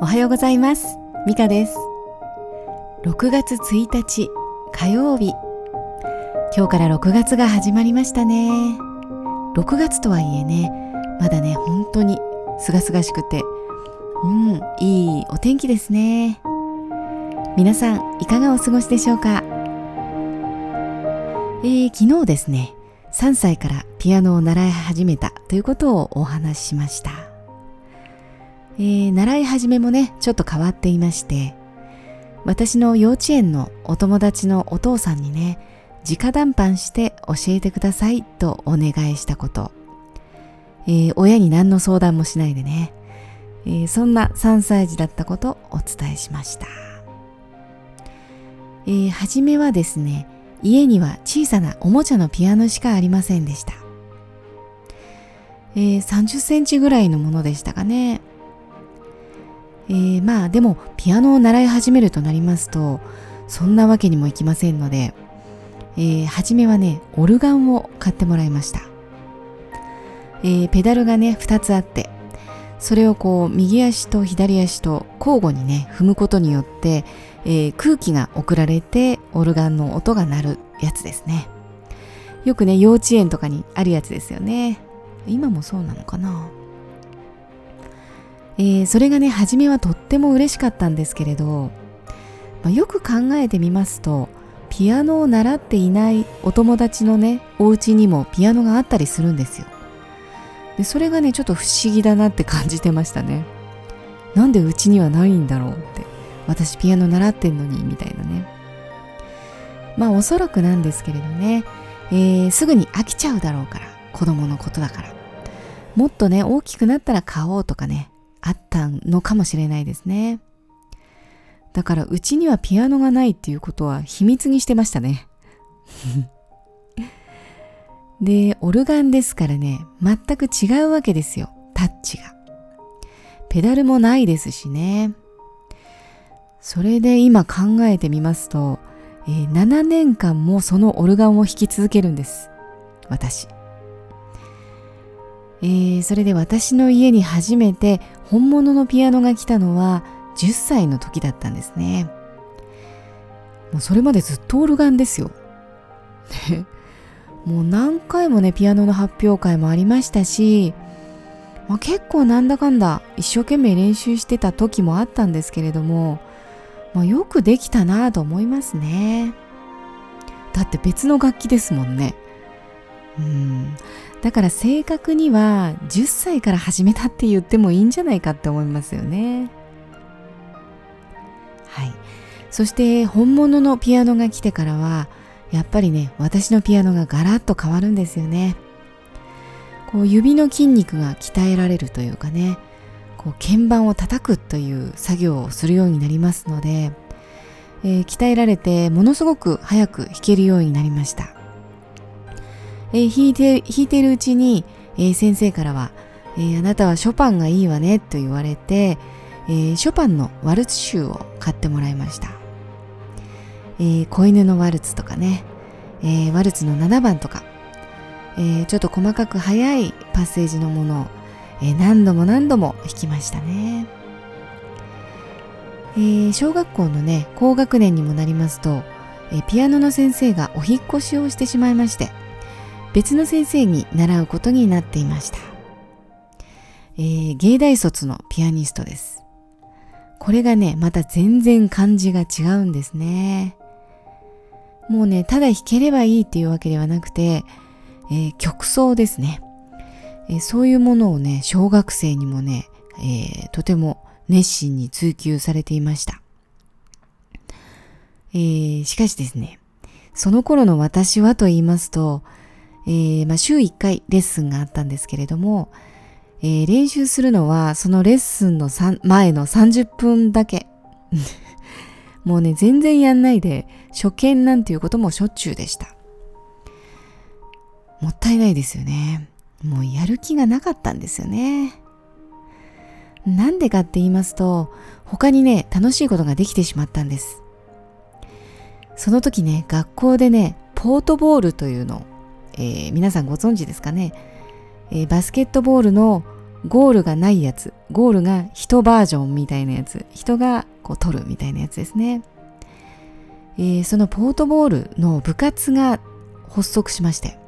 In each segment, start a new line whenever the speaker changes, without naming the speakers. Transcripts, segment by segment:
おはようございます。ミカです。6月1日火曜日。今日から6月が始まりましたね。6月とはいえねまだね本当にすがすがしくてうんいいお天気ですね。皆さんいかがお過ごしでしょうか？えー、昨日ですね3歳からピアノを習い始めたということをお話ししました、えー、習い始めもねちょっと変わっていまして私の幼稚園のお友達のお父さんにね直談判して教えてくださいとお願いしたこと、えー、親に何の相談もしないでね、えー、そんな3歳児だったことをお伝えしました、えー、初めはですね家には小さなおもちゃのピアノしかありませんでした。えー、30センチぐらいのものでしたかね。えー、まあでもピアノを習い始めるとなりますとそんなわけにもいきませんので、えー、初めはねオルガンを買ってもらいました、えー、ペダルがね2つあってそれをこう右足と左足と交互にね踏むことによってえー、空気が送られてオルガンの音が鳴るやつですね。よくね幼稚園とかにあるやつですよね。今もそうなのかな？えー、それがね初めはとっても嬉しかったんですけれど、まあ、よく考えてみますとピアノを習っていないお友達のねお家にもピアノがあったりするんですよ。でそれがねちょっと不思議だなって感じてましたね。なんでうちにはないんだろうって。私ピアノ習ってんのにみたいなね。まあおそらくなんですけれどね、えー、すぐに飽きちゃうだろうから子供のことだから。もっとね大きくなったら買おうとかねあったのかもしれないですね。だからうちにはピアノがないっていうことは秘密にしてましたね。でオルガンですからね全く違うわけですよ。タッチが。ペダルもないですしね。それで今考えてみますと、えー、7年間もそのオルガンを弾き続けるんです。私、えー、それで私の家に初めて本物のピアノが来たのは10歳の時だったんですね。もうそれまでずっとオルガンですよ。もう何回もねピアノの発表会もありましたし、まあ、結構なんだかんだ一生懸命練習してた時もあったんですけれどもまあ、よくできたなと思いますね。だって別の楽器ですもんね。うん。だから正確には10歳から始めたって言ってもいいんじゃないかって思いますよね。はい。そして本物のピアノが来てからはやっぱりね私のピアノがガラッと変わるんですよね。こう指の筋肉が鍛えられるというかねこう鍵盤を叩くという作業をするようになりますので、えー、鍛えられてものすごく早く弾けるようになりました、えー、弾いて弾いてるうちに、えー、先生からは、えあなたはショパンがいいわねと言われて、えショパンのワルツ集を買ってもらいました、え子犬のワルツとかね、えワルツの7番とか、えちょっと細かく速いパッセージのものをえー、何度も何度も弾きましたね、えー、小学校のね高学年にもなりますと、えー、ピアノの先生がお引越しをしてしまいまして別の先生に習うことになっていました、えー、芸大卒のピアニストです。これがねまた全然感じが違うんですね。もうねただ弾ければいいっていうわけではなくて、えー、曲奏ですね。えそういうものをね小学生にもね、え、とても熱心に追求されていました、え、しかしですねその頃の私はと言いますと、えー、まあ、週1回レッスンがあったんですけれども、え練習するのはそのレッスンの前の30分だけ もうね全然やんないで初見なんていうこともしょっちゅうでしたもったいないですよねもうやる気がなかったんですよね。なんでかって言いますと、他にね、楽しいことができてしまったんです。その時ね、学校でね、ポートボールというのを、えー、皆さんご存知ですかね、えー、バスケットボールのゴールがないやつ。ゴールが人バージョンみたいなやつ。人がこう取るみたいなやつですね、えー、そのポートボールの部活が発足しまして。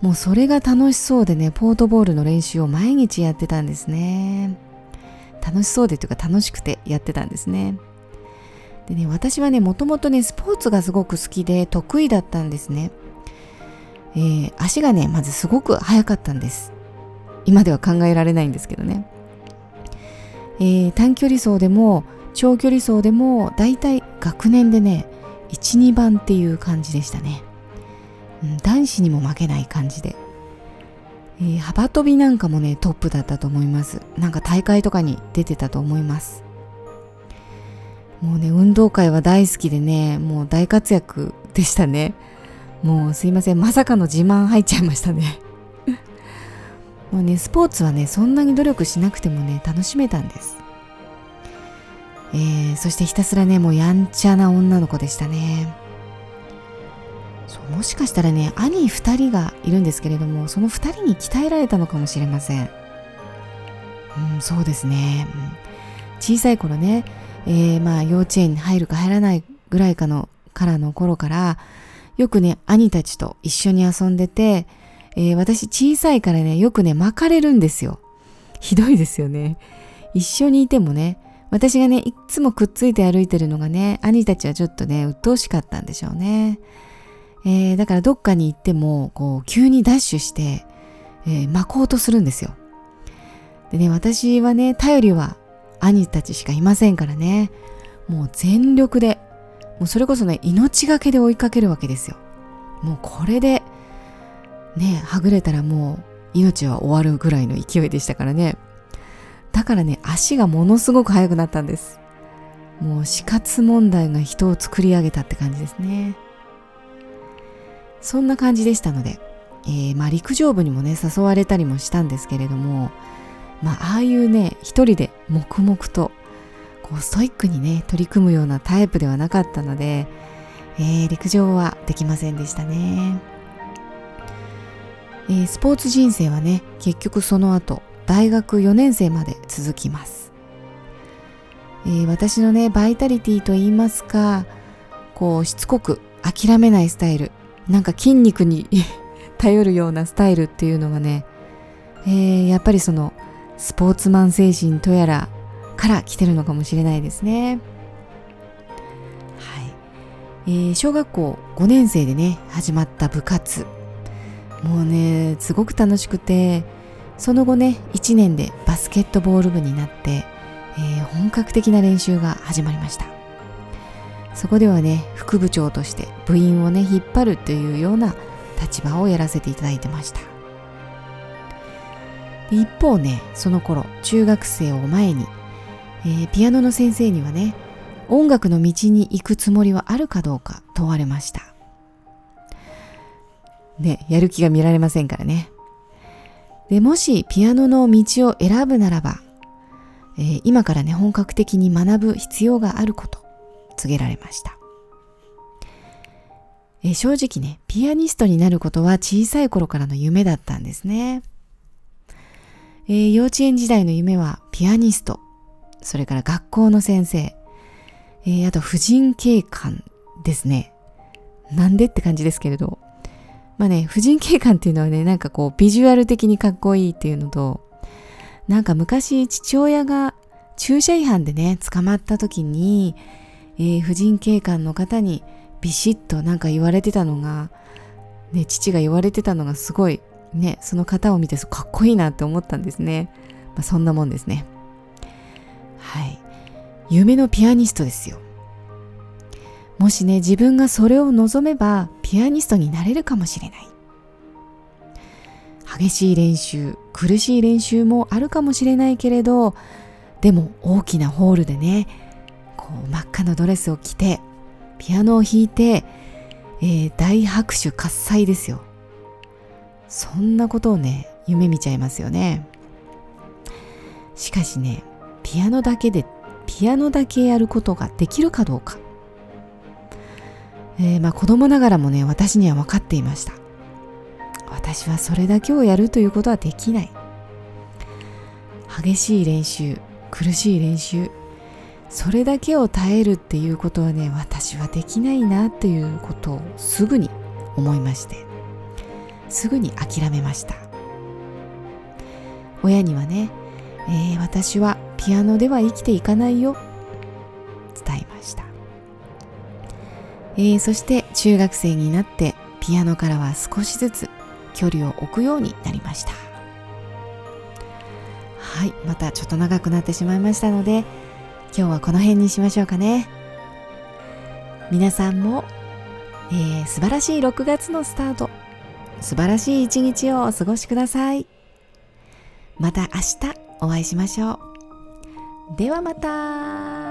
もうそれが楽しそうでねポートボールの練習を毎日やってたんですね。楽しそうでというか楽しくてやってたんですね。でね私はねもともとねスポーツがすごく好きで得意だったんですね、えー、足がねまずすごく速かったんです。今では考えられないんですけどね、えー、短距離走でも長距離走でもだいたい学年でね12番っていう感じでしたね、うん、男子にも負けない感じで、えー、幅跳びなんかもねトップだったと思います。なんか大会とかに出てたと思います。もうね運動会は大好きでねもう大活躍でしたね。もうすいませんまさかの自慢入っちゃいましたね。もうねスポーツはねそんなに努力しなくてもね楽しめたんです。えー、そしてひたすらねもうやんちゃな女の子でしたね。そうもしかしたらね兄2人がいるんですけれどもその2人に鍛えられたのかもしれません。うんそうですね、うん、小さい頃ね、えー、まあ幼稚園に入るか入らないぐらいかのからの頃からよくね兄たちと一緒に遊んでてえー、私小さいからね、よくね、巻かれるんですよ。ひどいですよね。一緒にいてもね、私がね、いつもくっついて歩いてるのがね、兄たちはちょっとね、鬱陶しかったんでしょうね。えー、だからどっかに行っても、こう、急にダッシュして、えー、巻こうとするんですよ。でね、私はね、頼りは兄たちしかいませんからね、もう全力で、もうそれこそね、命がけで追いかけるわけですよ。もうこれで、ねはぐれたらもう命は終わるぐらいの勢いでしたからね。だからね足がものすごく速くなったんです。もう死活問題が人を作り上げたって感じですね。そんな感じでしたので、えー、まあ陸上部にもね誘われたりもしたんですけれどもまあああいうね一人で黙々とこうストイックにね取り組むようなタイプではなかったので、えー、陸上はできませんでしたね。えー、スポーツ人生はね結局その後大学4年生まで続きます、えー、私のねバイタリティと言いますかこうしつこく諦めないスタイルなんか筋肉に 頼るようなスタイルっていうのがね、えー、やっぱりそのスポーツマン精神とやらから来てるのかもしれないですね。はい、えー、小学校5年生でね始まった部活。もうねすごく楽しくてその後ね1年でバスケットボール部になって、えー、本格的な練習が始まりました。そこではね副部長として部員をね引っ張るというような立場をやらせていただいてました。一方ねその頃中学生を前に、えー、ピアノの先生にはね音楽の道に行くつもりはあるかどうか問われましたね、やる気が見られませんからね。で、もしピアノの道を選ぶならば、えー、今からね、本格的に学ぶ必要があること、告げられました。えー、正直ね、ピアニストになることは小さい頃からの夢だったんですね。えー、幼稚園時代の夢はピアニスト、それから学校の先生、えあと婦人警官ですね。なんでって感じですけれど、まあね、婦人警官っていうのはね、なんかこう、ビジュアル的にかっこいいっていうのと、なんか昔父親が駐車違反でね、捕まった時に、えー、婦人警官の方にビシッとなんか言われてたのが、ね、父が言われてたのがすごい、ね、その方を見てかっこいいなって思ったんですね。まあ、そんなもんですね。はい。夢のピアニストですよ。もしね自分がそれを望めばピアニストになれるかもしれない激しい練習苦しい練習もあるかもしれないけれどでも大きなホールでねこう真っ赤なドレスを着てピアノを弾いて、えー、大拍手喝采ですよそんなことをね夢見ちゃいますよねしかしねピアノだけでピアノだけやることができるかどうか。えー、まあ子供ながらもね私には分かっていました。私はそれだけをやるということはできない。激しい練習苦しい練習それだけを耐えるっていうことはね私はできないなっていうことをすぐに思いまして。すぐに諦めました。親にはね、えー、私はピアノでは生きていかないよ。伝えました、えー、そして中学生になってピアノからは少しずつ距離を置くようになりました。はいまたちょっと長くなってしまいましたので今日はこの辺にしましょうかね。皆さんも、えー、素晴らしい6月のスタート素晴らしい一日をお過ごしください。また明日お会いしましょう。ではまた。